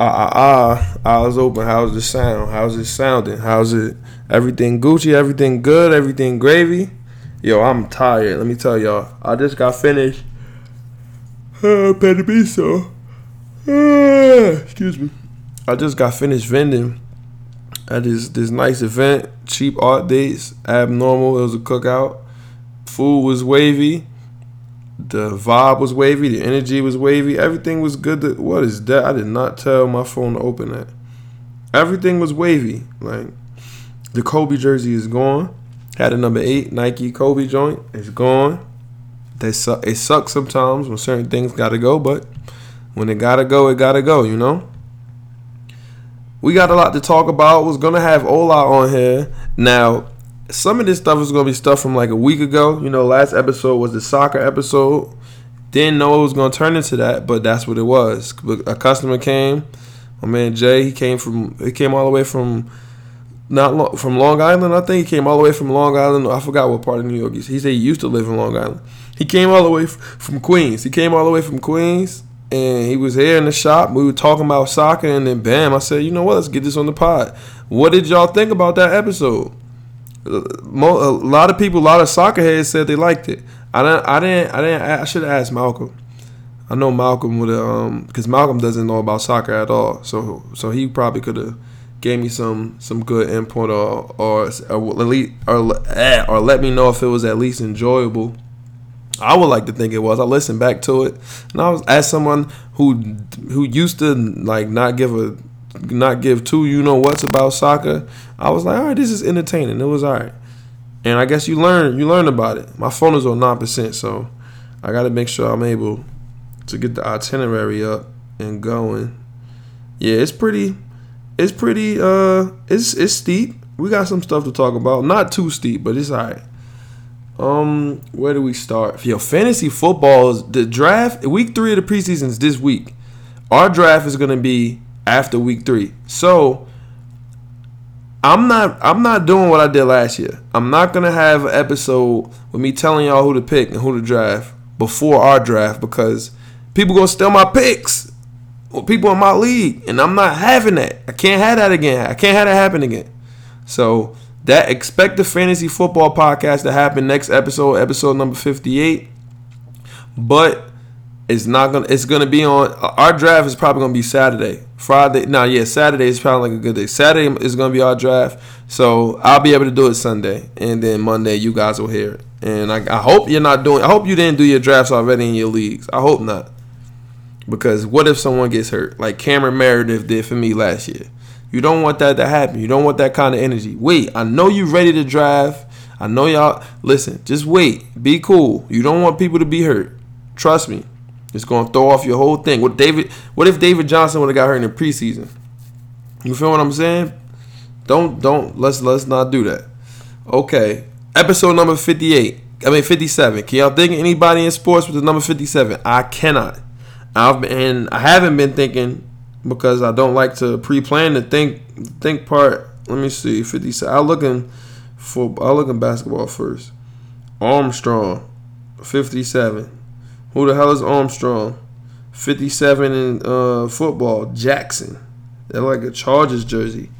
Ah, ah, ah, eyes open. How's the sound? How's it sounding? How's it? Everything Gucci? Everything good? Everything gravy? Yo, I'm tired. Let me tell y'all. I just got finished. Uh, better be so. Uh, excuse me. I just got finished vending at this this nice event, cheap art dates, abnormal. It was a cookout. Food was wavy. The vibe was wavy. The energy was wavy. Everything was good. To, what is that? I did not tell my phone to open that. Everything was wavy. Like the Kobe jersey is gone. Had a number eight Nike Kobe joint. It's gone. They suck. It sucks sometimes when certain things gotta go, but when it gotta go, it gotta go. You know. We got a lot to talk about. Was gonna have Ola on here now some of this stuff is gonna be stuff from like a week ago. You know, last episode was the soccer episode. Didn't know it was gonna turn into that, but that's what it was. A customer came. My man Jay, he came from he came all the way from not long, from Long Island. I think he came all the way from Long Island. I forgot what part of New York he's. He said he used to live in Long Island. He came all the way from Queens. He came all the way from Queens, and he was here in the shop. We were talking about soccer, and then bam, I said, you know what? Let's get this on the pod. What did y'all think about that episode? A lot of people, a lot of soccer heads said they liked it. I didn't. I didn't. I didn't. I should have asked Malcolm. I know Malcolm would have, um, because Malcolm doesn't know about soccer at all. So, so he probably could have gave me some some good input or or or, or, eh, or let me know if it was at least enjoyable. I would like to think it was. I listened back to it, and I was as someone who who used to like not give a not give two you know what's about soccer. I was like, all right, this is entertaining. It was all right, and I guess you learn you learn about it. My phone is on nine percent, so I got to make sure I'm able to get the itinerary up and going. Yeah, it's pretty, it's pretty, uh, it's it's steep. We got some stuff to talk about. Not too steep, but it's all right. Um, where do we start? Yo, fantasy football is the draft. Week three of the preseason is this week. Our draft is gonna be after week three. So I'm not I'm not doing what I did last year. I'm not gonna have an episode with me telling y'all who to pick and who to draft before our draft because people gonna steal my picks. People in my league, and I'm not having that. I can't have that again. I can't have that happen again. So that expect the fantasy football podcast to happen next episode, episode number 58. But it's not gonna. It's gonna be on. Our draft is probably gonna be Saturday, Friday. No, yeah, Saturday is probably like a good day. Saturday is gonna be our draft, so I'll be able to do it Sunday, and then Monday you guys will hear it. And I, I hope you're not doing. I hope you didn't do your drafts already in your leagues. I hope not, because what if someone gets hurt, like Cameron Meredith did for me last year? You don't want that to happen. You don't want that kind of energy. Wait, I know you're ready to draft. I know y'all. Listen, just wait. Be cool. You don't want people to be hurt. Trust me. It's gonna throw off your whole thing. What David? What if David Johnson would have got hurt in the preseason? You feel what I'm saying? Don't don't let's let's not do that. Okay, episode number 58. I mean 57. Can y'all think anybody in sports with the number 57? I cannot. I've been I haven't been thinking because I don't like to pre-plan the think think part. Let me see 57. I looking for I look in basketball first. Armstrong, 57. Who the hell is Armstrong? 57 in uh, football. Jackson. They're like a Chargers jersey.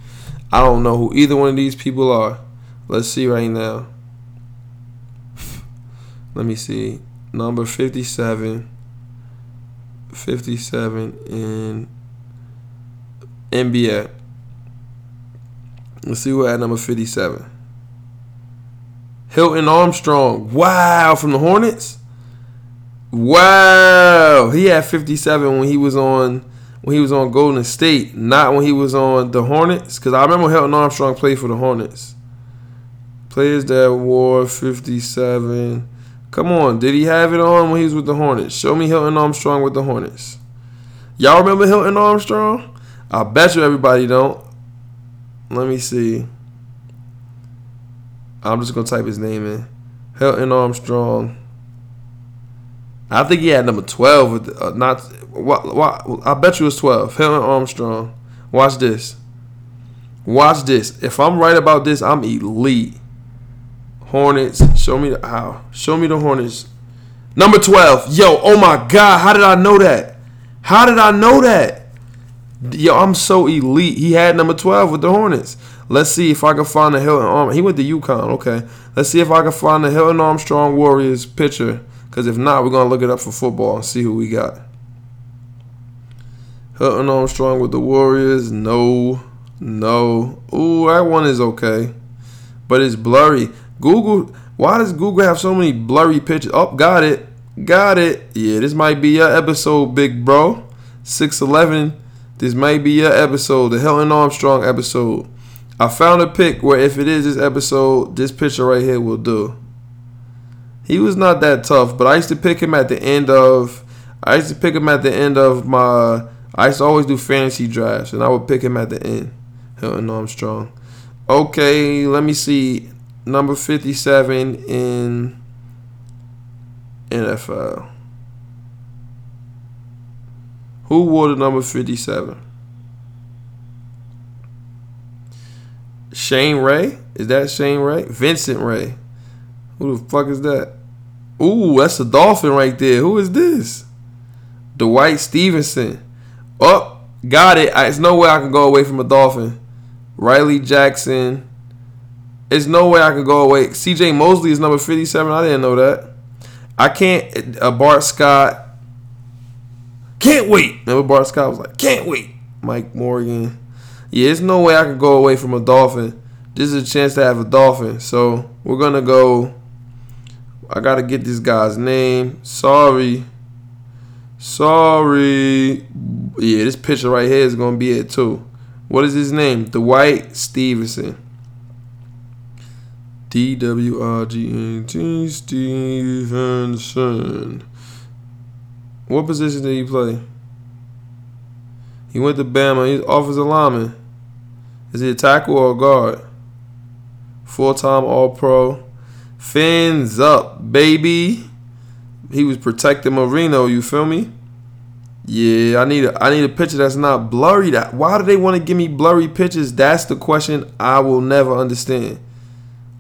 I don't know who either one of these people are. Let's see right now. Let me see. Number 57. 57 in NBA. Let's see who at number 57. Hilton Armstrong. Wow, from the Hornets? Wow, he had 57 when he was on when he was on Golden State, not when he was on the Hornets. Because I remember Hilton Armstrong played for the Hornets. Players that wore 57. Come on, did he have it on when he was with the Hornets? Show me Hilton Armstrong with the Hornets. Y'all remember Hilton Armstrong? I bet you everybody don't. Let me see. I'm just gonna type his name in. Hilton Armstrong. I think he had number twelve. With, uh, not? I bet you was twelve. Hilton Armstrong. Watch this. Watch this. If I'm right about this, I'm elite. Hornets. Show me the how. Show me the Hornets. Number twelve. Yo. Oh my God. How did I know that? How did I know that? Yo, I'm so elite. He had number 12 with the Hornets. Let's see if I can find the Hilton Arm. He went to UConn. Okay. Let's see if I can find the Hilton Armstrong Warriors picture. Because if not, we're going to look it up for football and see who we got. Hilton Armstrong with the Warriors. No. No. Ooh, that one is okay. But it's blurry. Google. Why does Google have so many blurry pictures? Oh, got it. Got it. Yeah, this might be your episode, big bro. 611. This might be your episode, the Hilton Armstrong episode. I found a pic where if it is this episode, this picture right here will do. He was not that tough, but I used to pick him at the end of I used to pick him at the end of my I used to always do fantasy drafts and I would pick him at the end. Hilton Armstrong. Okay, let me see. Number 57 in NFL. Who wore the number 57? Shane Ray? Is that Shane Ray? Vincent Rey. Who the fuck is that? Ooh, that's a dolphin right there. Who is this? Dwight Stephenson. Oh, got it. It's no way I can go away from a dolphin. Riley Jackson. It's no way I can go away. CJ Mosley is number 57. I didn't know that. I can't. Uh, Bart Scott. Can't wait. Remember Bart Scott was like, can't wait. Mike Morgan. Yeah, there's no way I can go away from a dolphin. This is a chance to have a dolphin. So we're gonna go. I gotta get this guy's name. Sorry. Sorry. Yeah, this picture right here is gonna be it too. What is his name? Dwight Stevenson. D W R G N T Stevenson. What position did he play? He went to Bama. He's offensive lineman. Is he a tackle or a guard? Full time All Pro. Fins up, baby. He was protecting Marino. You feel me? Yeah, I need a I need a picture that's not blurry. That why do they want to give me blurry pictures? That's the question I will never understand.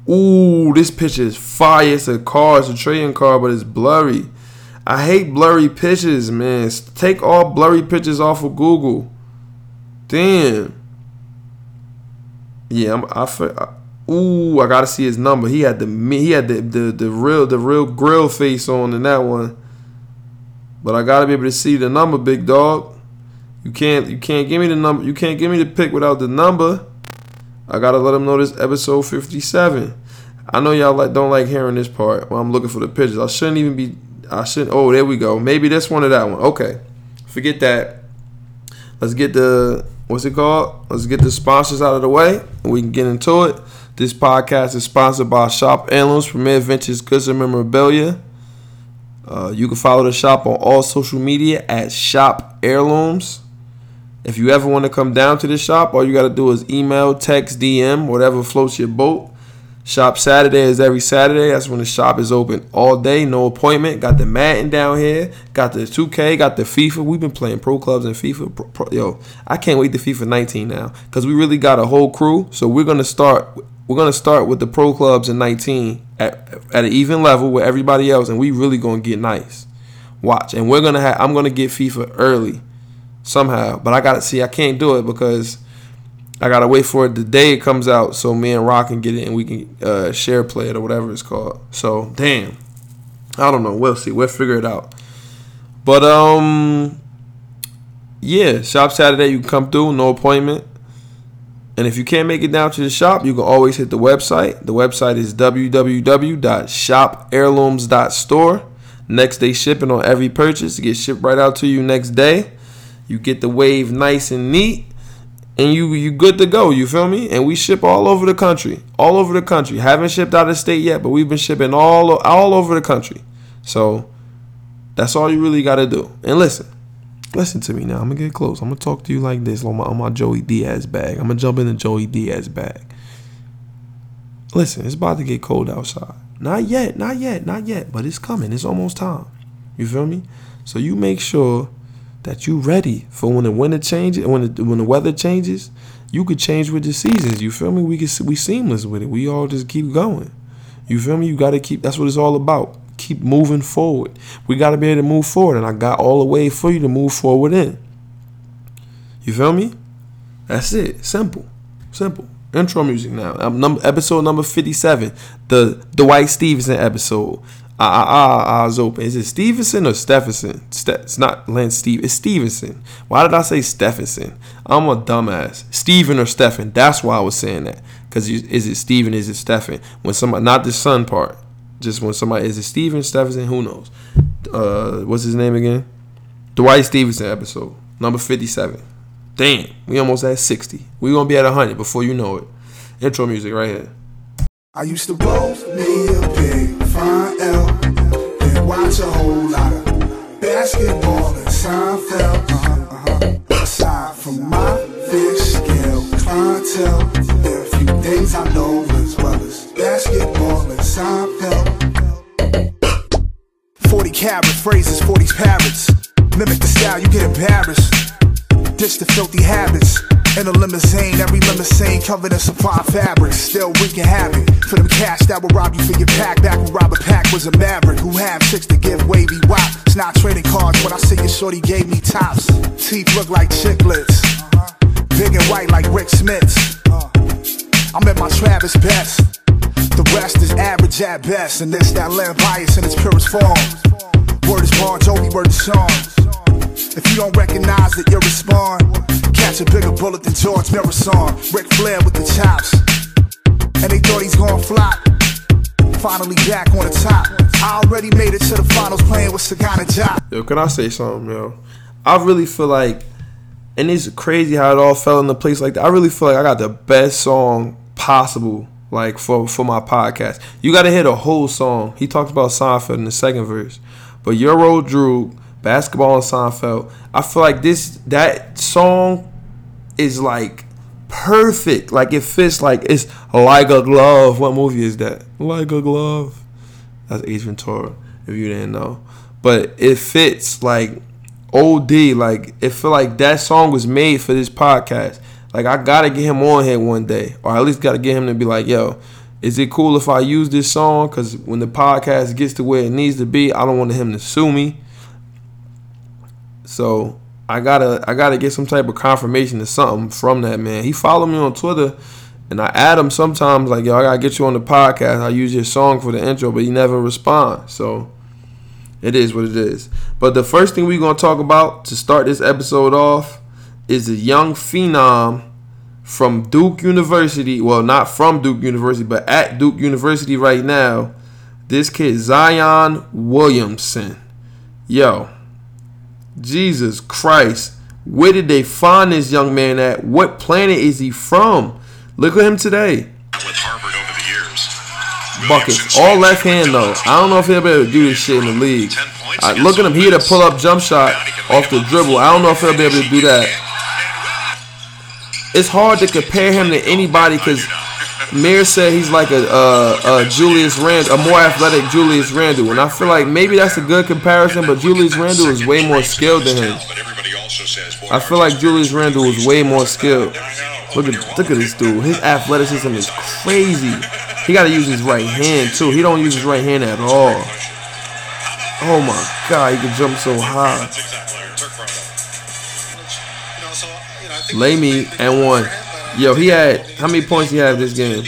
Ooh, this picture is fire. It's a car, it's a trading car, but it's blurry. I hate blurry pictures, man. Take all blurry pictures off of Google. Damn. Yeah, I'm, I, ooh, I gotta see his number. He had the he had the, the the real the real grill face on in that one. But I gotta be able to see the number, big dog. You can't you can't give me the number. You can't give me the pick without the number. I gotta let them know this episode 57. I know y'all like don't like hearing this part I'm looking for the pictures. I shouldn't even be I shouldn't. Oh, there we go. Maybe this one or that one. Okay, forget that. Let's get the what's it called? Let's get the sponsors out of the way, we can get into it. This podcast is sponsored by Shop Heirlooms, Premier Ventures, Goods and Memorabilia. Uh, you can follow the shop on all social media at Shop Heirlooms. If you ever want to come down to the shop, all you got to do is email, text, DM, whatever floats your boat. Shop Saturday is every Saturday. That's when the shop is open all day, no appointment. Got the Madden down here. Got the 2K. Got the FIFA. We've been playing pro clubs and FIFA. Pro, pro, yo, I can't wait to FIFA 19 now because we really got a whole crew. So we're gonna start. We're gonna start with the pro clubs in 19 at at an even level with everybody else, and we really gonna get nice. Watch, and we're gonna have. I'm gonna get FIFA early somehow, but I gotta see. I can't do it because I gotta wait for it the day it comes out, so me and Rock can get it and we can uh, share play it or whatever it's called. So damn, I don't know. We'll see. We'll figure it out. But um, yeah, shop Saturday. You can come through, no appointment. And if you can't make it down to the shop, you can always hit the website. The website is www.shopheirlooms.store. Next day shipping on every purchase. It gets shipped right out to you next day. You get the wave nice and neat and you you good to go. You feel me? And we ship all over the country, all over the country. Haven't shipped out of state yet, but we've been shipping all all over the country. So that's all you really got to do. And listen, listen to me now. I'm gonna get close. I'm gonna talk to you like this on my on my Joey Diaz bag. I'm gonna jump in the Joey Diaz bag. Listen, it's about to get cold outside. Not yet, not yet, not yet, but it's coming. It's almost time. You feel me? So you make sure that you ready for when the winter changes, when the, when the weather changes, you could change with the seasons. You feel me? We can we seamless with it. We all just keep going. You feel me? You got to keep. That's what it's all about. Keep moving forward. We got to be able to move forward, and I got all the way for you to move forward in. You feel me? That's it. Simple. Simple. Intro music now. Um, number, episode number 57. The Dwight Stevenson episode. Ah, ah, ah, eyes open. Is it Stevenson or Stephenson? Ste- it's not Lance Steve. It's Stevenson. Why did I say Stephenson? I'm a dumbass. Steven or Stephen. That's why I was saying that. Because is it Steven? Is it Stephen? When somebody, not the son part. Just when somebody, is it Steven, Stephenson? Who knows? Uh, what's his name again? Dwight Stevenson episode. Number 57. Damn, we almost at 60. we to be at 100 before you know it. Intro music right here. I used to roll me a big fine L and watch a whole lot of basketball and Seinfeld. Uh-huh, uh-huh. Aside from my fish scale clientele, there are a few things I know basketball and Seinfeld. 40 carats, phrases, 40 parrots. Mimic the style, you get embarrassed. Ditch the filthy habits. In a limousine, every limousine covered in supply fabric. Still wreaking havoc for them cash that will rob you for your pack. Back when Robert Pack was a maverick who had six to give wavy wop. It's not trading cards when I see your shorty gave me tops. Teeth look like chiclets. Big and white like Rik Smits. I'm at my Travis Best. The rest is average at best, and this that land bias in its purest form. Word is Bon Jovi, word is Sean. If you don't recognize it, you respond. Catch a bigger bullet than George Marathon. Ric Flair with the chops. And they thought he's gonna flop. Finally back on the top. I already made it to the finals playing with Sagana Diop. Yo, can I say something, yo? I really feel like, and it's crazy how it all fell into place like that. I really feel like I got the best song possible, like for for my podcast. You got to hear the whole song. He talks about Seinfeld in the second verse, but your old Drew Basketball and Seinfeld. I feel like this that song is like perfect. Like it fits like it's like a glove. What movie is that? Like a glove. That's Ace Ventura, if you didn't know. But it fits like OD. Like it feel like that song was made for this podcast. Like I gotta get him on here one day, or at least gotta get him to be like, yo, is it cool if I use this song? Cause when the podcast gets to where it needs to be, I don't want him to sue me. So I gotta I gotta get some type of confirmation or something from that man. He followed me on Twitter and I add him sometimes like yo, I gotta get you on the podcast. I use your song for the intro, but he never responds. So it is what it is. But the first thing we're gonna talk about to start this episode off is a young phenom from Duke University. Well, not from Duke University, but at Duke University right now. This kid Zion Williamson. Yo, Jesus Christ. Where did they find this young man at? What planet is he from? Look at him today. With Harvard over the years. Buckets. All left hand though. I don't know if he'll be able to do this shit in the league. I look at him. He had a pull up jump shot off the dribble. I don't know if he'll be able to do that. It's hard to compare him to anybody because Mayor said he's like a, a, a Julius Randle, a more athletic Julius Randle, and I feel like maybe that's a good comparison. But Julius Randle is way more skilled than him. I feel like Julius Randle is way more skilled. Look at look at this dude. His athleticism is crazy. He got to use his right hand too. He don't use his right hand at all. Oh my God, he can jump so high. Lay me and one. Yo, he had how many points he had this game?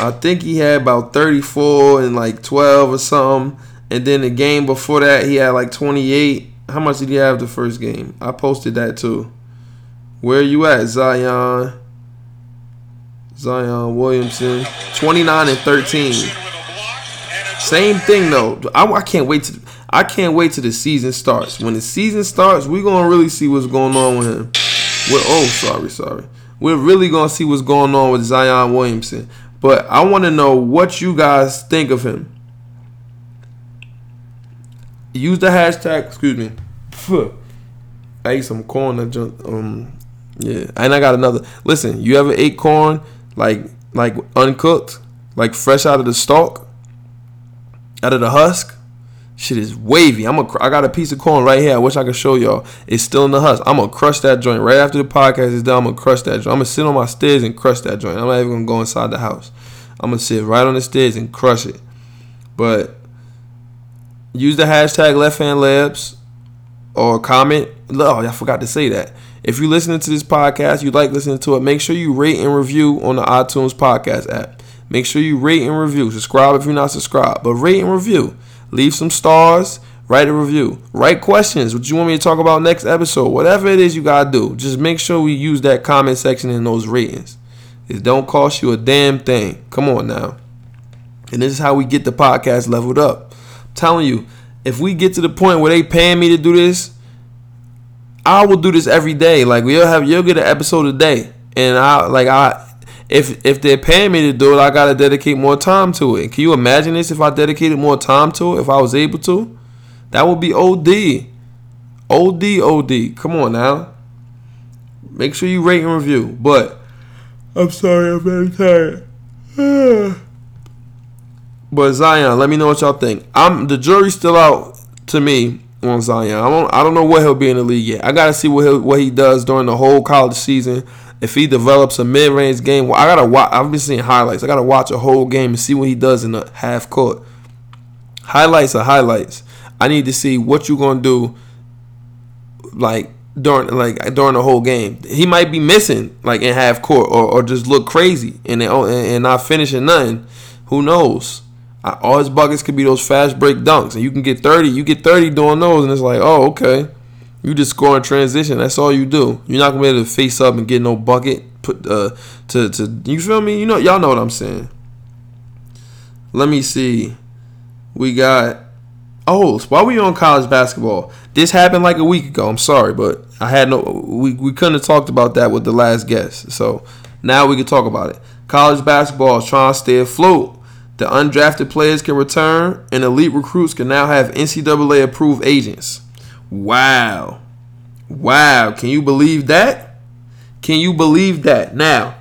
I think he had about 34 and like 12 or something. And then the game before that, he had like 28. How much did he have the first game? I posted that too. Where you at, Zion? Zion Williamson, 29 and 13. Same thing though. I, I can't wait to I can't wait till the season starts. When the season starts, we're gonna really see what's going on with him. We're, oh, sorry, sorry. We're really gonna see what's going on with Zion Williamson. But I want to know what you guys think of him. Use the hashtag. Excuse me. I ate some corn. That just, um, yeah, and I got another. Listen, you ever ate corn like like uncooked, like fresh out of the stalk, out of the husk? Shit is wavy. I'm a. I got a piece of corn right here. I wish I could show y'all. It's still in the husk. I'm gonna crush that joint right after the podcast is done. I'm gonna crush that joint. I'm gonna sit on my stairs and crush that joint. I'm not even gonna go inside the house. I'm gonna sit right on the stairs and crush it. But use the hashtag left hand layups or comment oh, I forgot to say that. If you're listening to this podcast, you like listening to it, make sure you rate and review on the iTunes podcast app. Make sure you rate and review. Subscribe if you're not subscribed, but rate and review. Leave some stars. Write a review. Write questions. What you want me to talk about next episode? Whatever it is you gotta do, just make sure we use that comment section in those ratings. It don't cost you a damn thing. Come on now. And this is how we get the podcast leveled up. I'm telling you, if we get to the point where they paying me to do this, I will do this every day. Like we'll have you'll get an episode a day. And I like I if if they're paying me to do it, I gotta dedicate more time to it. Can you imagine this if I dedicated more time to it, if I was able to? That would be OD. OD OD. Come on now. Make sure you rate and review. But I'm sorry, I'm very tired. but Zion, let me know what y'all think. I'm the jury's still out to me on Zion. I don't I don't know what he'll be in the league yet. I gotta see what he what he does during the whole college season. If he develops a mid range game, I gotta watch. I've been seeing highlights. I gotta watch a whole game and see what he does in the half court. Highlights are highlights. I need to see what you're gonna do, like during like during the whole game. He might be missing like in half court or, or just look crazy and and not finishing nothing. Who knows? all his buckets could be those fast break dunks, and you can get 30. You get 30 doing those, and it's like, oh, okay. You just score in transition. That's all you do. You're not gonna be able to face up and get no bucket. Put uh to to you feel me? You know y'all know what I'm saying. Let me see. We got oh while we on college basketball. This happened like a week ago. I'm sorry, but I had no we we couldn't have talked about that with the last guest. So now we can talk about it. College basketball is trying to stay afloat. The undrafted players can return, and elite recruits can now have NCAA approved agents. Wow. Wow. Can you believe that? Can you believe that? Now,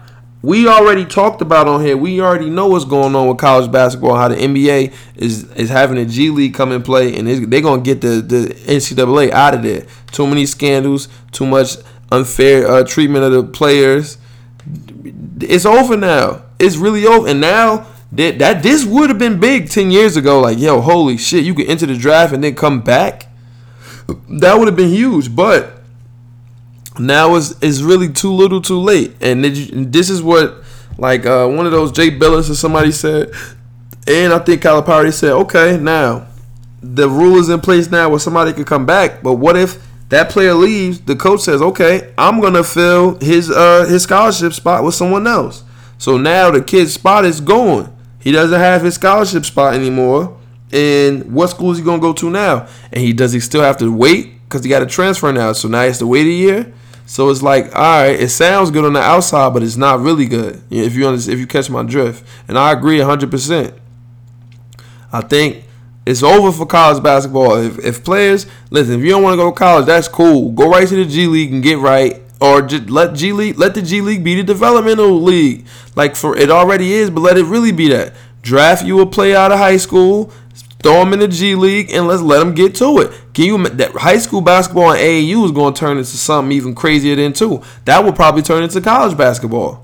we already talked about on here. We already know what's going on with college basketball. How the NBA is is having a G League come and play, and they're gonna get the the NCAA out of there. Too many scandals, too much unfair uh, treatment of the players. It's over now. It's really over, and now that that this would have been big ten years ago. Like yo, holy shit, you could enter the draft and then come back. That would have been huge, but now it's, is really too little, too late. And this is what like uh, one of those Jay Bilas or somebody said, and I think Calipari said, okay, now the rule is in place now where somebody could come back, but what if that player leaves? The coach says, okay, I'm gonna fill his uh, his scholarship spot with someone else. So now the kid's spot is gone. He doesn't have his scholarship spot anymore. And what school is he gonna go to now? And he does he still have to wait because he got to transfer now? So now he has to wait a year. So it's like, all right, it sounds good on the outside, but it's not really good. If you if you catch my drift, and I agree hundred percent. I think it's over for college basketball. If, if players listen, if you don't want to go to college, that's cool. Go right to the G League and get right or just let G League let the G League be the developmental league, like for it already is, but let it really be that. Draft you a player out of high school, throw them in the G League, and let's let them get to it. Can you that high school basketball and AAU is going to turn into something even crazier than too? That will probably turn into college basketball.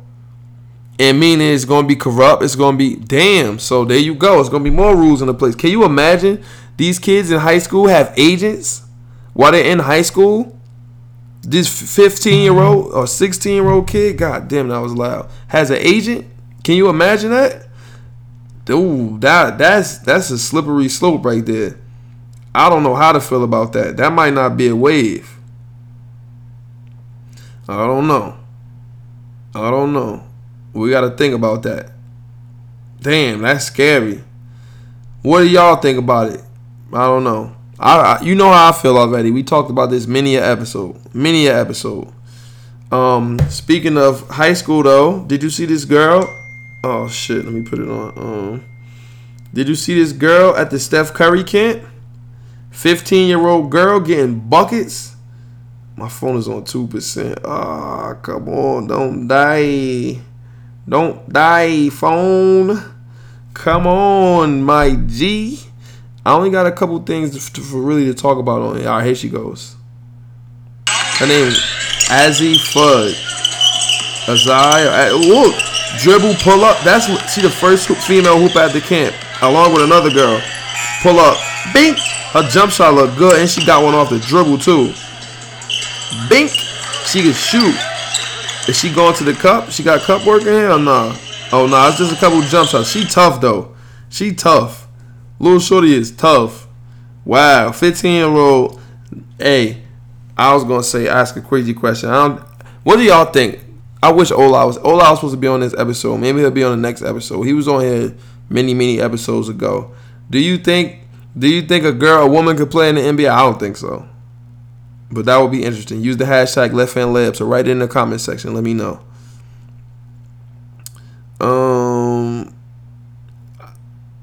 And meaning it's going to be corrupt. It's going to be damn. So there you go. It's going to be more rules in the place. Can you imagine these kids in high school have agents while they're in high school? this 15 year old or 16 year old kid, god damn, that was loud, has an agent. Can you imagine that? Ooh, that that's that's a slippery slope right there. I don't know how to feel about that. That might not be a wave. I don't know. I don't know. We got to think about that. Damn, that's scary. What do y'all think about it? I don't know. I, you know how I feel already. We talked about this many a episode, many a episode. Um, speaking of high school though, did you see this girl? Oh shit, let me put it on. Um, did you see this girl at the Steph Curry camp? 15 year old girl getting buckets. My phone is on 2%. Ah, oh, come on. Don't die. Don't die, phone. Come on, my G. I only got a couple things to, for really to talk about on it. All right, here she goes. Her name is Azzi Fudd. Azai. Look, dribble, pull up. That's she the first female hoop at the camp, along with another girl. Pull up, bink. Her jump shot look good, and she got one off the dribble too. Bink. She can shoot. Is she going to the cup? She got cup work in here or no? Oh no, it's just a couple jump shots. She tough though. She tough. Little shorty is tough. Wow, 15 year old. Hey, I was gonna say ask a crazy question. I don't. What do y'all think? I wish Ola was Ola was supposed to be on this episode. Maybe he'll be on the next episode. He was on here many many episodes ago. Do you think? Do you think a girl, a woman, could play in the NBA? I don't think so. But that would be interesting. Use the hashtag Left Fan Lab. So write it in the comment section. Let me know. Um,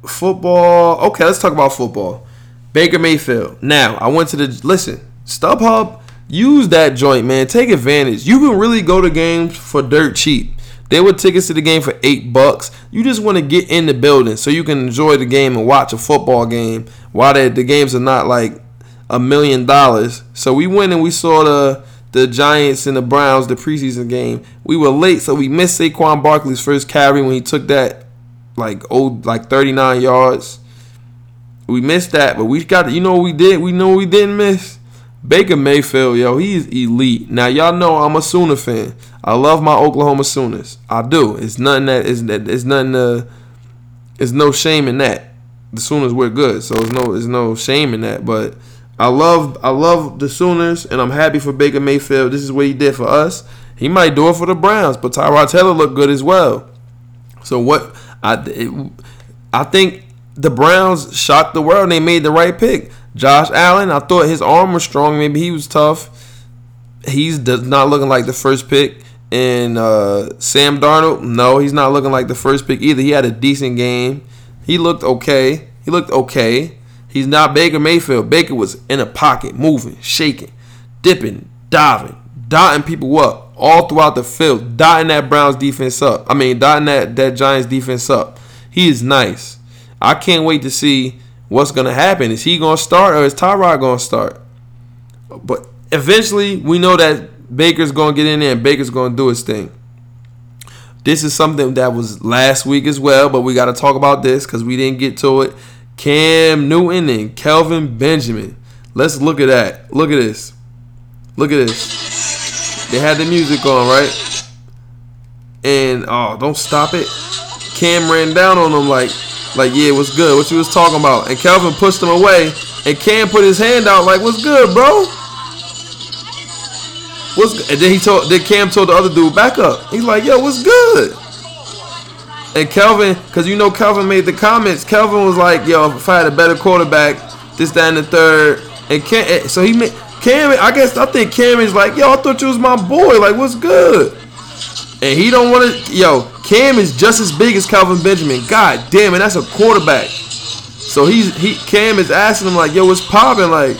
football. Okay, let's talk about football. Baker Mayfield. Now I went to the listen. StubHub use that joint, man. Take advantage. You can really go to games for dirt cheap. They were tickets to the game for eight bucks. You just want to get in the building so you can enjoy the game and watch a football game while the, the games are not like a million dollars. So we went and we saw the the Giants and the Browns, the preseason game. We were late, so we missed Saquon Barkley's first carry when he took that like old like 39 yards. We missed that, but we got you know what we did. We know we didn't miss. Baker Mayfield, yo, he's elite. Now y'all know I'm a Sooner fan. I love my Oklahoma Sooners. I do. It's nothing that is that it's nothing uh it's no shame in that. The Sooners were good, so it's no there's no shame in that. But I love I love the Sooners and I'm happy for Baker Mayfield. This is what he did for us. He might do it for the Browns, but Tyrod Taylor looked good as well. So what I it, I think the Browns shocked the world. They made the right pick. Josh Allen, I thought his arm was strong. Maybe he was tough. He's not looking like the first pick. And uh, Sam Darnold, no, he's not looking like the first pick either. He had a decent game. He looked okay. He looked okay. He's not Baker Mayfield. Baker was in a pocket, moving, shaking, dipping, diving, dotting people up all throughout the field, dotting that Browns defense up. I mean, dotting that, that Giants defense up. He is nice. I can't wait to see what's going to happen. Is he going to start or is Tyrod going to start? But eventually, we know that Baker's going to get in there and Baker's going to do his thing. This is something that was last week as well, but we got to talk about this because we didn't get to it. Cam Newton and Kelvin Benjamin. Let's look at that. Look at this. Look at this. They had the music on, right? And oh, don't stop it. Cam ran down on them like like, yeah, what's good? What you was talking about? And Kelvin pushed him away, and Cam put his hand out like, what's good, bro? What's good? And then he told, then Cam told the other dude, back up. He's like, yo, what's good? And Kelvin, because you know Kelvin made the comments. Kelvin was like, yo, if I had a better quarterback, this, that, and the third. And Cam, so he made Cam. I guess I think Cam is like, yo, I thought you was my boy. Like, what's good? And he don't want to. Yo, Cam is just as big as Kelvin Benjamin. God damn it, that's a quarterback. So he's he Cam is asking him like, "Yo, what's popping? Like,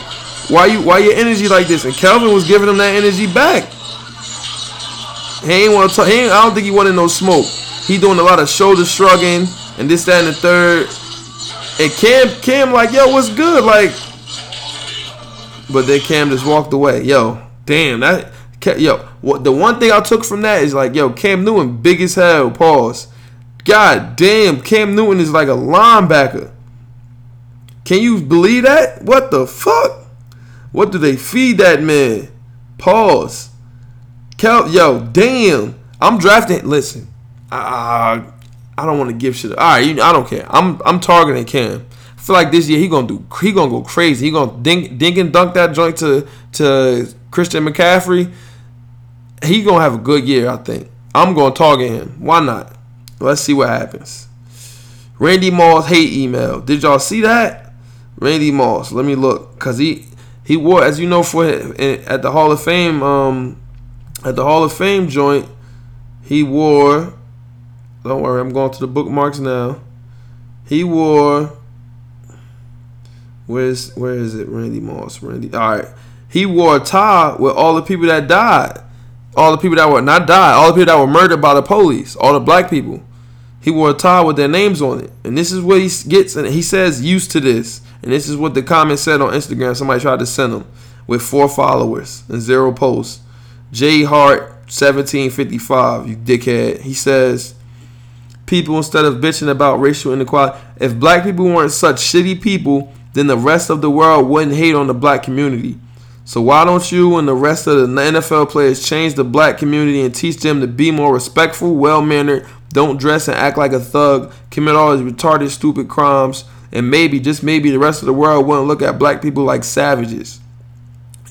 why you why your energy like this?" And Kelvin was giving him that energy back. He ain't want to. He I don't think he wanted no smoke. He doing a lot of shoulder shrugging and this, that, and the third. And Cam, Cam, like, yo, what's good? Like, but then Cam just walked away. Yo, damn that. Yo, what the one thing I took from that is like, yo, Cam Newton, big as hell. Pause. God damn, Cam Newton is like a linebacker. Can you believe that? What the fuck? What do they feed that man? Pause. Cal, yo, damn. I'm drafting. Listen, I, I don't want to give shit. All right, you, I don't care. I'm I'm targeting Cam. I feel like this year he gonna do. He gonna go crazy. He gonna dink, dink and dunk that joint to to Christian McCaffrey he gonna have a good year. I think I'm gonna target him. Why not? Let's see what happens. Randy Moss hate email. Did y'all see that? Randy Moss. Let me look, cause he he wore, as you know, for at the Hall of Fame, um, at the Hall of Fame joint, he wore. Don't worry, I'm going to the bookmarks now. He wore. Where's where is it? Randy Moss. Randy. All right. He wore a tie with all the people that died all the people that were not died, all the people that were murdered by the police, all the black people. He wore a tie with their names on it. And this is what he gets, and he says used to this. And this is what the comment said on Instagram. Somebody tried to send him with four followers and zero posts. J Hart 1755, you dickhead. He says, people instead of bitching about racial inequality, if black people weren't such shitty people, then the rest of the world wouldn't hate on the black community. So why don't you and the rest of the NFL players change the black community and teach them to be more respectful, well mannered, don't dress and act like a thug, commit all these retarded, stupid crimes, and maybe, just maybe, the rest of the world wouldn't look at black people like savages.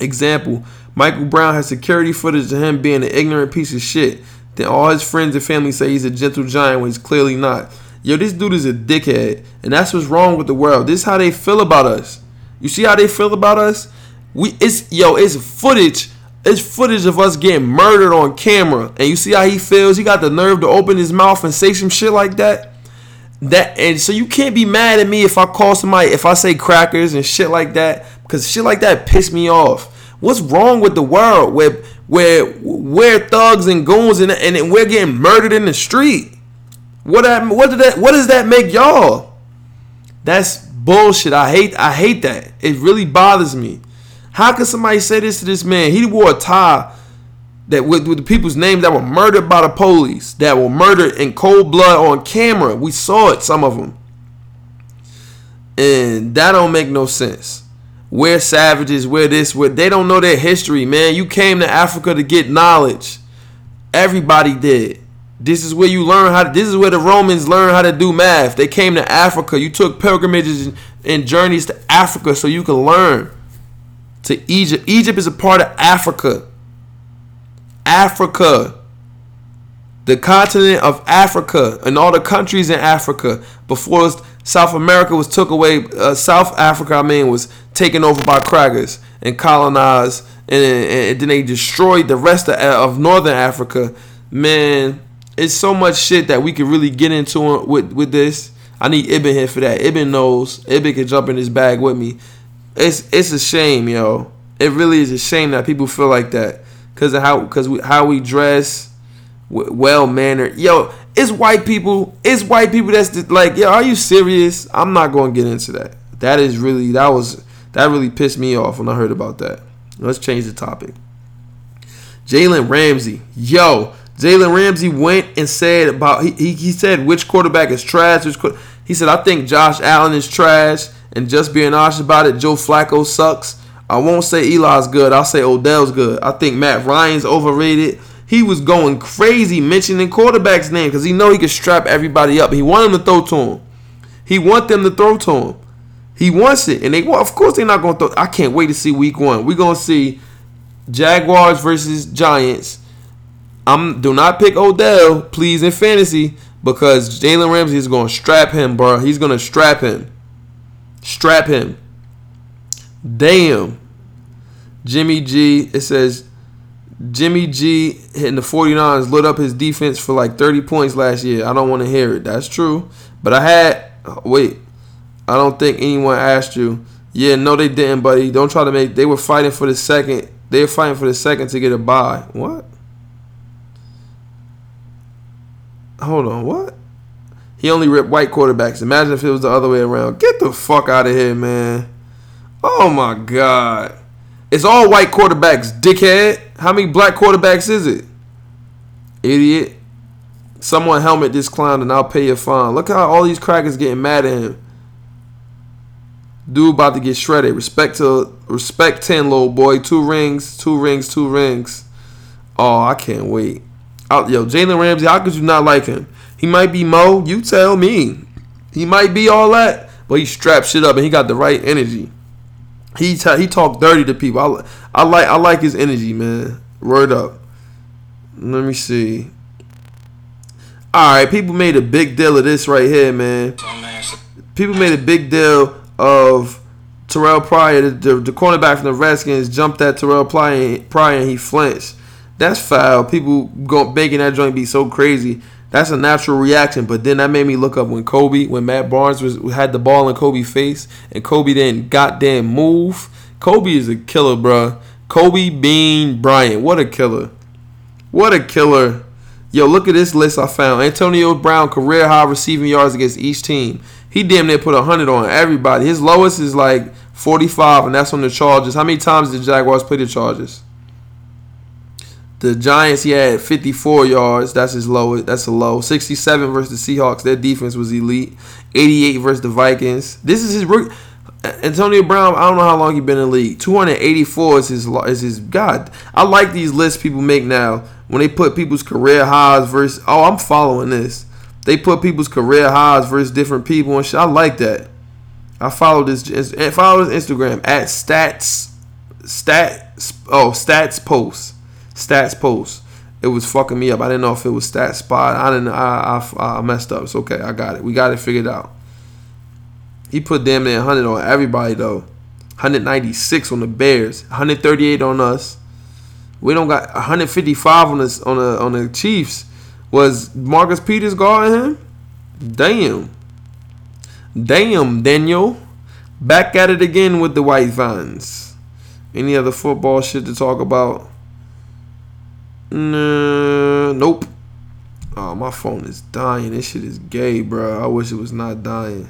Example Michael Brown has security footage of him being an ignorant piece of shit. Then all his friends and family say he's a gentle giant when he's clearly not. Yo, this dude is a dickhead, and that's what's wrong with the world. This is how they feel about us. You see how they feel about us? We it's yo, it's footage. It's footage of us getting murdered on camera, and you see how he feels. He got the nerve to open his mouth and say some shit like that. That and so you can't be mad at me if I call somebody if I say crackers and shit like that because shit like that piss me off. What's wrong with the world where where we're thugs and goons and and we're getting murdered in the street? What that what did that what does that make y'all? That's bullshit. I hate I hate that. It really bothers me. How can somebody say this to this man? He wore a tie that with, with the people's names that were murdered by the police, that were murdered in cold blood on camera. We saw it, some of them. And that don't make no sense. We're savages, we're this, we're they don't know their history, man. You came to Africa to get knowledge. Everybody did. This is where you learn how to, this is where the Romans learned how to do math. They came to Africa. You took pilgrimages and journeys to Africa so you can learn. To Egypt. Egypt is a part of Africa. Africa. The continent of Africa and all the countries in Africa before South America was took away. Uh, South Africa, I mean, was taken over by crackers and colonized, and, and then they destroyed the rest of, of Northern Africa. Man, it's so much shit that we could really get into with with this. I need Ibn here for that. Ibn knows. Ibn can jump in his bag with me. It's it's a shame, yo. It really is a shame that people feel like that because of how because we how we dress, well mannered. Yo, it's white people. It's white people that's just like, yo, are you serious? I'm not going to get into that. That is really that was that really pissed me off when I heard about that. Let's change the topic. Jalen Ramsey, yo, Jalen Ramsey went and said about he, he, he said which quarterback is trash. Which he said I think Josh Allen is trash, and just being honest about it, Joe Flacco sucks. I won't say Eli's good. I'll say Odell's good. I think Matt Ryan's overrated. He was going crazy mentioning quarterback's name because he know he could strap everybody up. He want them to throw to him. He want them to throw to him. He wants it, and they well, of course they're not going to throw. I can't wait to see Week One. We're gonna see Jaguars versus Giants. I'm do not pick Odell, please, in fantasy because Jalen Ramsey is going to strap him, bro. He's going to strap him. Strap him. Damn. Jimmy G, it says Jimmy G hitting the 49ers lit up his defense for like 30 points last year. I don't want to hear it. That's true. But I had, oh, wait, I don't think anyone asked you. Yeah, no, they didn't, buddy. Don't try to make, they were fighting for the second. They were fighting for the second to get a bye. What? Hold on, what? He only ripped white quarterbacks. Imagine if it was the other way around. Get the fuck out of here, man. Oh my god. It's all white quarterbacks, dickhead. How many black quarterbacks is it? Idiot. Someone helmet this clown and I'll pay your fine. Look how all these crackers getting mad at him. Dude about to get shredded. Respect to respect 10, little boy. Two rings, two rings, two rings. Oh, I can't wait. yo, Jalen Ramsey, how could you not like him? He might be Mo. You tell me. He might be all that, but he strapped shit up and he got the right energy. He t- he talked dirty to people. I, I like I like his energy, man. Word up. Let me see. All right, people made a big deal of this right here, man. People made a big deal of Terrelle Pryor, the, the, the cornerback from the Redskins, jumped at Terrelle Pryor, and he flinched. That's foul. People go making that joint be so crazy. That's a natural reaction. But then that made me look up when Kobe, when Matt Barnes was had the ball in Kobe's face, and Kobe didn't goddamn move. Kobe is a killer, bro. Kobe Bean Bryant, what a killer! What a killer! Yo, look at this list I found. Antonio Brown career high receiving yards against each team. He damn near put hundred on everybody. His lowest is like 45, and that's on the Chargers. How many times did Jaguars play the Chargers? The Giants, he had 54 yards. That's his lowest. That's a low. 67 versus the Seahawks. Their defense was elite. 88 versus the Vikings. This is his rookie. Antonio Brown, I don't know how long he been in the league. 284 is his is his God. I like these lists people make now when they put people's career highs versus. Oh, I'm following this. They put people's career highs versus different people and shit. I like that. I follow this. Follow his Instagram at stats stat oh stats post stats post. It was fucking me up. I didn't know if it was stat spot. I didn't. I, I I messed up. It's okay. I got it. We got it figured out. He put damn near 100 on everybody though. 196 on the Bears, 138 on us. We don't got 155 on us on the on the Chiefs. Was Marcus Peters guarding him? Damn. Damn, Daniel. Back at it again with the White Vines. Any other football shit to talk about? Nah, nope. Oh, my phone is dying. This shit is gay, bro. I wish it was not dying.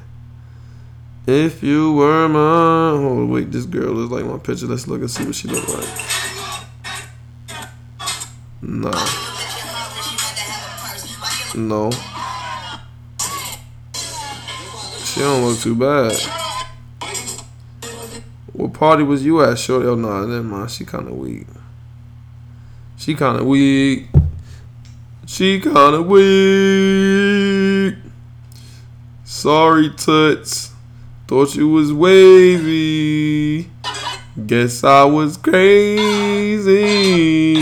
If you were my oh wait, this girl looks like my picture. Let's look and see what she look like. Nah. No. She don't look too bad. What party was you at, Shorty? Oh nah, never mind. She kinda weak. She kinda weak. She kinda weak. Sorry, Toots. Thought you was wavy. Guess I was crazy.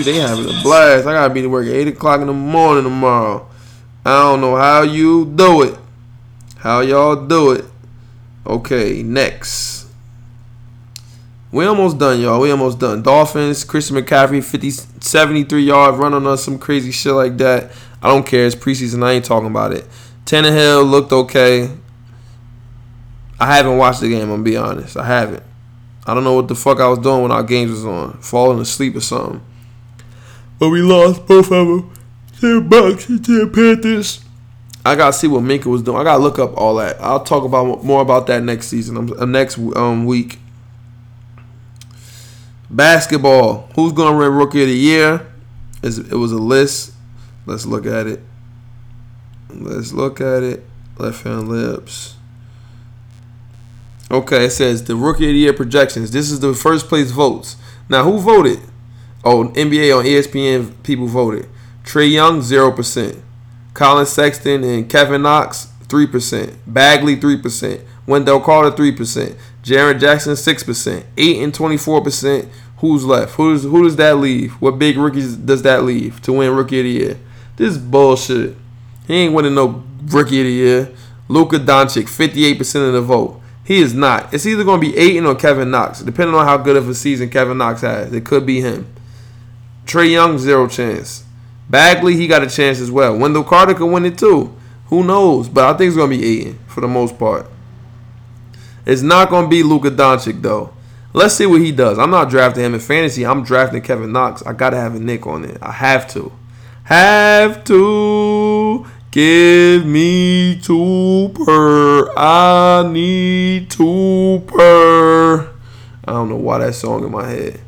They having a blast. I gotta be to work at 8 o'clock in the morning tomorrow. I don't know how you do it. How y'all do it. Okay, next. We almost done, y'all. We almost done. Dolphins, Christian McCaffrey, 50, 73 yard run on us, some crazy shit like that. I don't care. It's preseason. I ain't talking about it. Tannehill looked okay. I haven't watched the game. I'm gonna be honest. I haven't. I don't know what the fuck I was doing when our games was on, falling asleep or something. But we lost both of them. To the Bucs and to the Panthers. I gotta see what Minkah was doing. I gotta look up all that. I'll talk about more about that next season, uh, next um, week. Basketball. Who's gonna win Rookie of the Year? It was a list. Let's look at it. Let's look at it. Left hand lips. Okay, it says the rookie of the year projections. This is the first place votes. Now, who voted? Oh, NBA on ESPN people voted. Trae Young, 0%. Collin Sexton and Kevin Knox, 3%. Bagley, 3%. Wendell Carter, 3%. Jaren Jackson, 6%. Ayton 24%. Who's left? Who's, who does that leave? What big rookies does that leave to win Rookie of the Year? This is bullshit. He ain't winning no Rookie of the Year. Luka Doncic, 58% of the vote. He is not. It's either going to be Ayton or Kevin Knox, depending on how good of a season Kevin Knox has. It could be him. Trae Young, zero chance. Bagley, he got a chance as well. Wendell Carter could win it too. Who knows? But I think it's going to be Ayton for the most part. It's not going to be Luka Doncic, though. Let's see what he does. I'm not drafting him in fantasy. I'm drafting Kevin Knox. I got to have a Nick on it. I have to. Have to. Give me two per. I need two per. I don't know why that song in my head.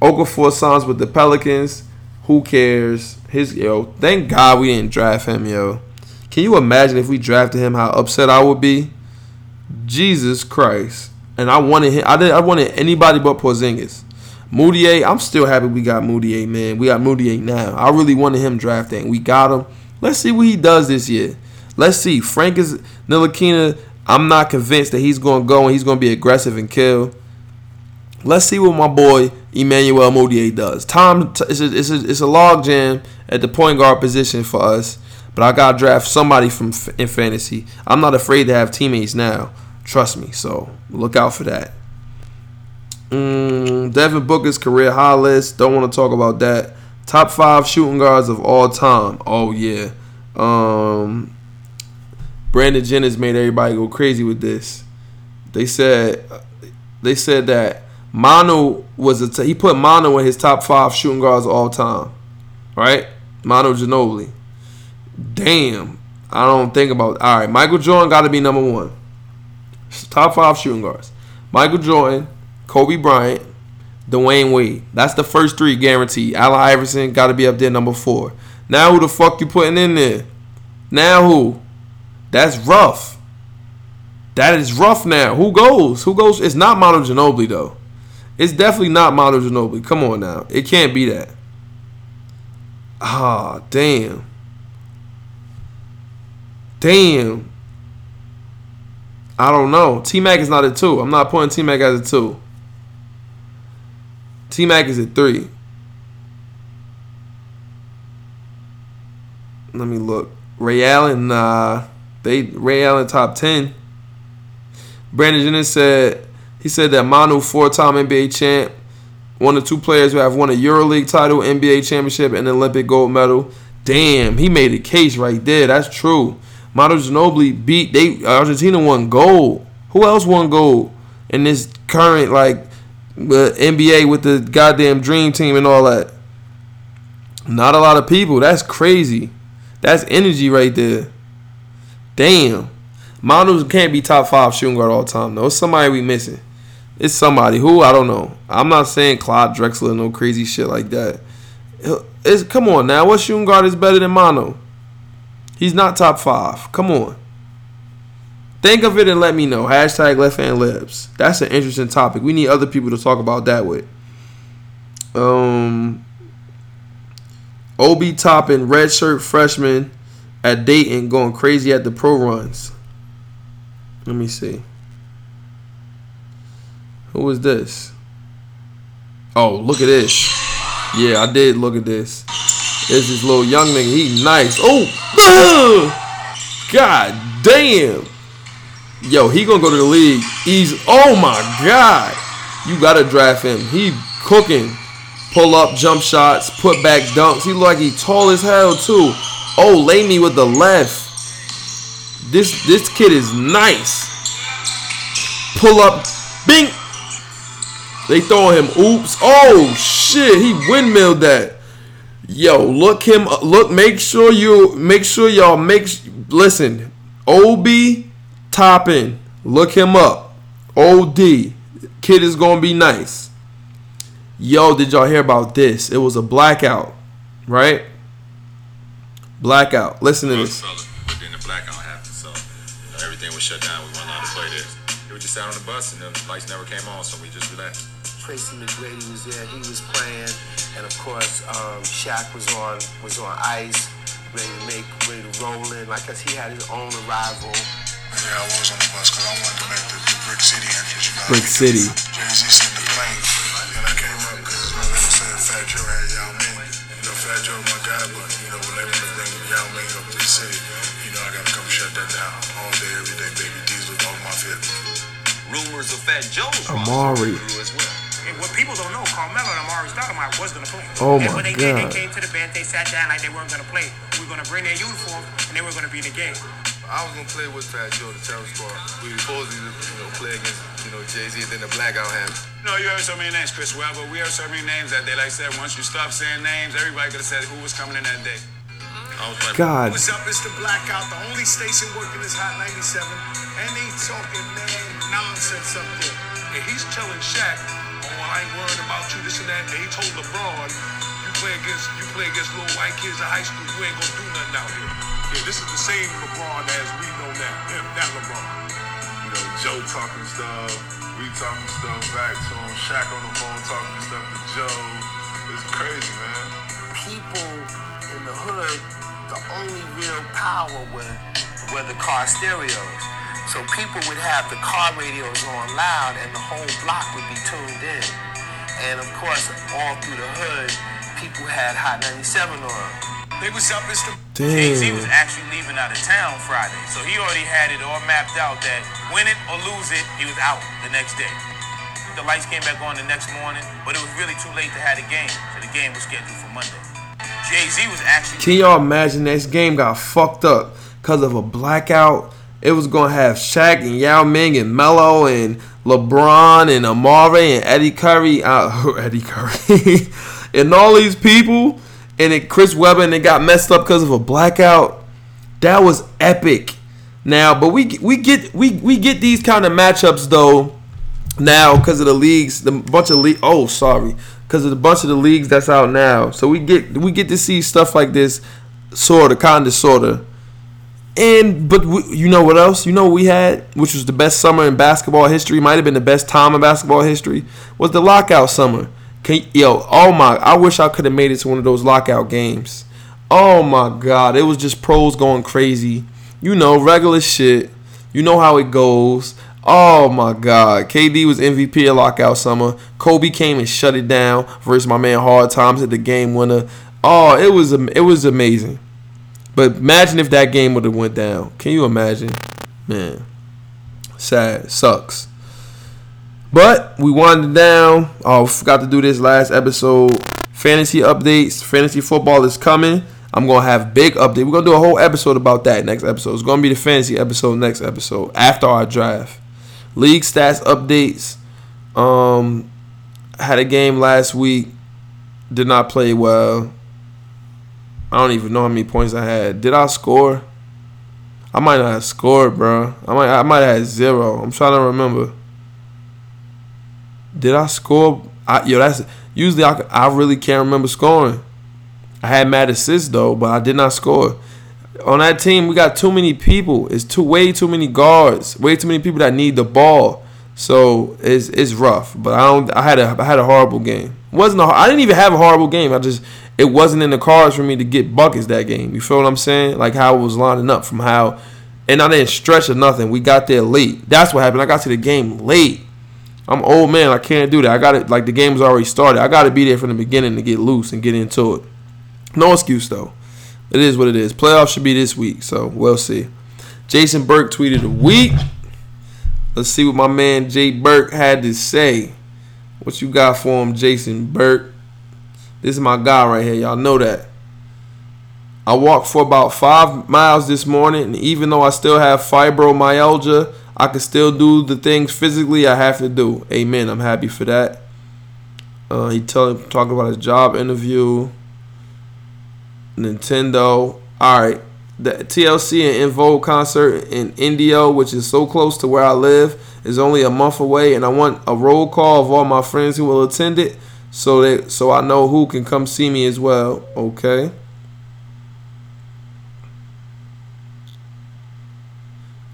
Okafor signs with the Pelicans. Who cares? His yo. Thank God we didn't draft him, yo. Can you imagine if we drafted him? How upset I would be. Jesus Christ. And I wanted him. I didn't. I wanted anybody but Porzingis. Mudiay. I'm still happy we got Mudiay, man. We got Mudiay now. I really wanted him drafting. We got him. Let's see what he does this year. Let's see. Frank is Ntilikina. I'm not convinced that he's going to go and he's going to be aggressive and kill. Let's see what my boy Emmanuel Mudiay does. Tom, it's a, it's a, it's a log jam at the point guard position for us, but I got to draft somebody from in fantasy. I'm not afraid to have teammates now. Trust me. So look out for that. Mm, Devin Booker's career high list. Don't want to talk about that. Top five shooting guards of all time. Oh yeah. Um, Brandon Jennings made everybody go crazy with this. They said they said that Manu was a t- he put Manu in his top five shooting guards all time. Right? Manu Ginobili. Damn. I don't think about all right. Michael Jordan got to be number one. Top five shooting guards. Michael Jordan, Kobe Bryant, Dwyane Wade. That's the first three guaranteed. Allen Iverson got to be up there number four. Now who the fuck you putting in there? Now who? That's rough. That is rough now. Who goes? Who goes? It's not Manu Ginobili though. It's definitely not Manu Ginobili. Come on now. It can't be that. Ah, damn. Damn. I don't know. T Mac is not a two. I'm not putting T Mac as a two. T Mac is a three. Let me look. Ray Allen, nah. They Ray Allen top ten. Brandon Jennings said he said that Manu, four-time NBA champ, one of two players who have won a EuroLeague title, NBA championship, and Olympic gold medal. Damn, he made a case right there. That's true. Manu Ginobili beat they Argentina won gold. Who else won gold in this current like uh, NBA with the goddamn dream team and all that? Not a lot of people. That's crazy. That's energy right there. Damn. Manu can't be top five shooting guard all time though. It's somebody we missing. It's somebody who I don't know. I'm not saying Clyde Drexler, no crazy shit like that. It's come on now. What shooting guard is better than Manu? He's not top five. Come on. Think of it and let me know. Hashtag left hand libs. That's an interesting topic. We need other people to talk about that with. Um, Obi Toppin, redshirt freshman at Dayton, going crazy at the pro runs. Let me see. Who is this? Oh, look at this. Yeah, I did look at this. This this little young nigga. He nice. Oh, God damn. Yo, he gonna go to the league. He's oh my god. You gotta draft him. He cooking. Pull up jump shots, put back dunks. He look like he tall as hell too. Oh, lay me with the left. This this kid is nice. Pull up, bing. They throwing him. Oops. Oh shit. He windmilled that. Yo, look him. Look. Make sure you. Make sure y'all make. Listen. Ob Toppin. Look him up. Od. Kid is gonna be nice. Yo, did y'all hear about this? It was a blackout, right? Blackout. Listen to this. But then the blackout happened, so everything was shut down. We weren't allowed to play this. We just sat on the bus, and the lights never came on, so we just relaxed. Tracy McGrady was there. He was playing, and of course, um, Shaq was on was on ice, ready to make, ready to roll in. Like I he had his own arrival. Yeah, I was on the bus because I wanted to make the, the Brick City entrance. You know, Brick City. Jay Z sent the plane, and I came up because you know, they were saying Fat Joe had Yao Ming. You know, Fat Joe my guy, but you know when they want to bring Yao Ming up to the city, you know I got to come shut that down all day, every day. Baby Diesel, all my fit. Rumors of Fat Joe's Amari. roster grew as well. And what people don't know, Carmelo and Amar'e Stoudemire was going to play. Oh and my when they did, they came to the bench, they sat down like they weren't going to play. We were going to bring their uniform, and they were going to be in the game. I was gonna play with Fat Joe, the terror squad. We were supposed to, you know, play against, you know, Jay Z, and then the blackout happened. You know, you heard so many names, Chris Webber. We heard so many names that day. Like I said, once you stop saying names, everybody could have said who was coming in that day. I was. God. What's up? It's the Blackout, the only station working this Hot 97, and they talking man nonsense up there. And he's telling Shaq, "Oh, I ain't worried about you, this and that." And he told LeBron, "You play against you play against little white kids in high school, you ain't gonna do nothing out here." Yeah, this is the same LeBron as we know now. Him, that LeBron. You know, Joe talking stuff, we talking stuff back to him, Shaq on the phone talking stuff to Joe. It's crazy, man. People in the hood, the only real power were were the car stereos. So people would have the car radios on loud, and the whole block would be tuned in. And of course, all through the hood, people had Hot 97 on. They was up. It's the Jay Z was actually leaving out of town Friday, so he already had it all mapped out that win it or lose it, he was out the next day. The lights came back on the next morning, but it was really too late to have the game, so the game was scheduled for Monday. Jay Z was actually Can y'all imagine this game got fucked up because of a blackout? It was gonna have Shaq and Yao Ming and Melo and LeBron and Amar'e and Eddie Curry, uh, Eddie Curry, and all these people, and it Chris Webber, and it got messed up because of a blackout. That was epic. Now, but we we get we we get these kind of matchups though now because of the leagues, the bunch of league. Oh, sorry, because of the bunch of the leagues that's out now. So we get we get to see stuff like this, sort of, kind of, sort of. And but we, you know what else? You know what we had, which was the best summer in basketball history. Might have been the best time in basketball history. Was the lockout summer? Can, yo, oh my! I wish I could have made it to one of those lockout games. Oh my god, it was just pros going crazy. You know, regular shit. You know how it goes. Oh my God, KD was MVP of lockout summer. Kobe came and shut it down versus my man Hard Times at the game winner. Oh, it was it was amazing. But imagine if that game would have went down. Can you imagine? Man, sad, sucks. But we winded down. Oh, forgot to do this last episode. Fantasy updates. Fantasy football is coming. I'm gonna have big update. We're gonna do a whole episode about that next episode. It's gonna be the fantasy episode next episode after our draft. League stats updates. Um, had a game last week. Did not play well. I don't even know how many points I had. Did I score? I might not have scored, bro. I might I might have zero. I'm trying to remember. Did I score? I, yo, that's usually I, I really can't remember scoring. I had mad assists though, but I did not score on that team, we got too many people. It's too way too many guards. Way too many people that need the ball. So it's it's rough. But I don't. I had a I had a horrible game. Wasn't a, I didn't even have a horrible game. I just it wasn't in the cards for me to get buckets that game. You feel what I'm saying? Like how it was lining up from how, and I didn't stretch or nothing. We got there late. That's what happened. I got to the game late. I'm old man. I can't do that. I got it. Like the game was already started. I got to be there from the beginning to get loose and get into it. No excuse though it is what it is. Playoffs should be this week, so we'll see. Jason Burke tweeted a week. Let's see what my man Jay Burke had to say. What you got for him, Jason Burke? This is my guy right here. Y'all know that. I walked for about five miles this morning, and even though I still have fibromyalgia, I can still do the things physically I have to do. Amen. I'm happy for that. Uh, he tell, talking about his job interview. Nintendo. All right, the TLC and Vogue concert in Indio, which is so close to where I live, is only a month away, and I want a roll call of all my friends who will attend it, so that so I know who can come see me as well. Okay.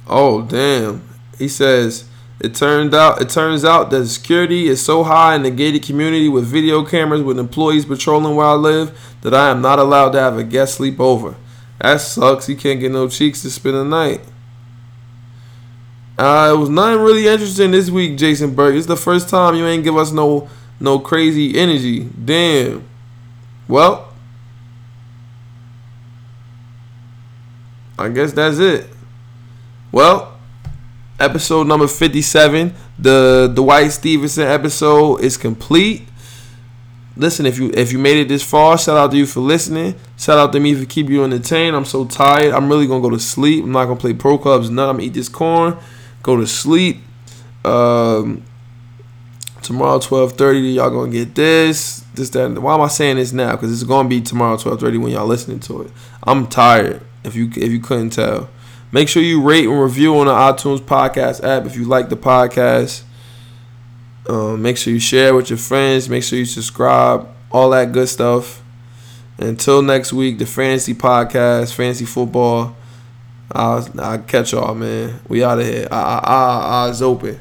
Oh damn! He says it turned out it turns out that security is so high in the gated community with video cameras with employees patrolling where I live that I am not allowed to have a guest sleep over. That sucks. You can't get no cheeks to spend the night. Uh, it was nothing really interesting this week, Jason Burke. It's the first time you ain't give us no no crazy energy. Damn. Well, I guess that's it. Well, episode number 57 the dwight stephenson episode is complete. Listen if you if you made it this far shout out to you for listening. Shout out to me for keeping you entertained. I'm so tired. I'm really gonna go to sleep. I'm not gonna play pro clubs. None i'm gonna eat this corn. Go to sleep. Um tomorrow 12.30 y'all gonna get this this that why am i saying this now because it's gonna be tomorrow 12.30 when y'all listening to it i'm tired if you if you couldn't tell Make sure you rate and review on the iTunes podcast app if you like the podcast. Um, make sure you share with your friends. Make sure you subscribe. All that good stuff. Until next week, the fantasy podcast, fantasy football. I'll, I'll catch y'all, man. We out of here. I I Eyes open.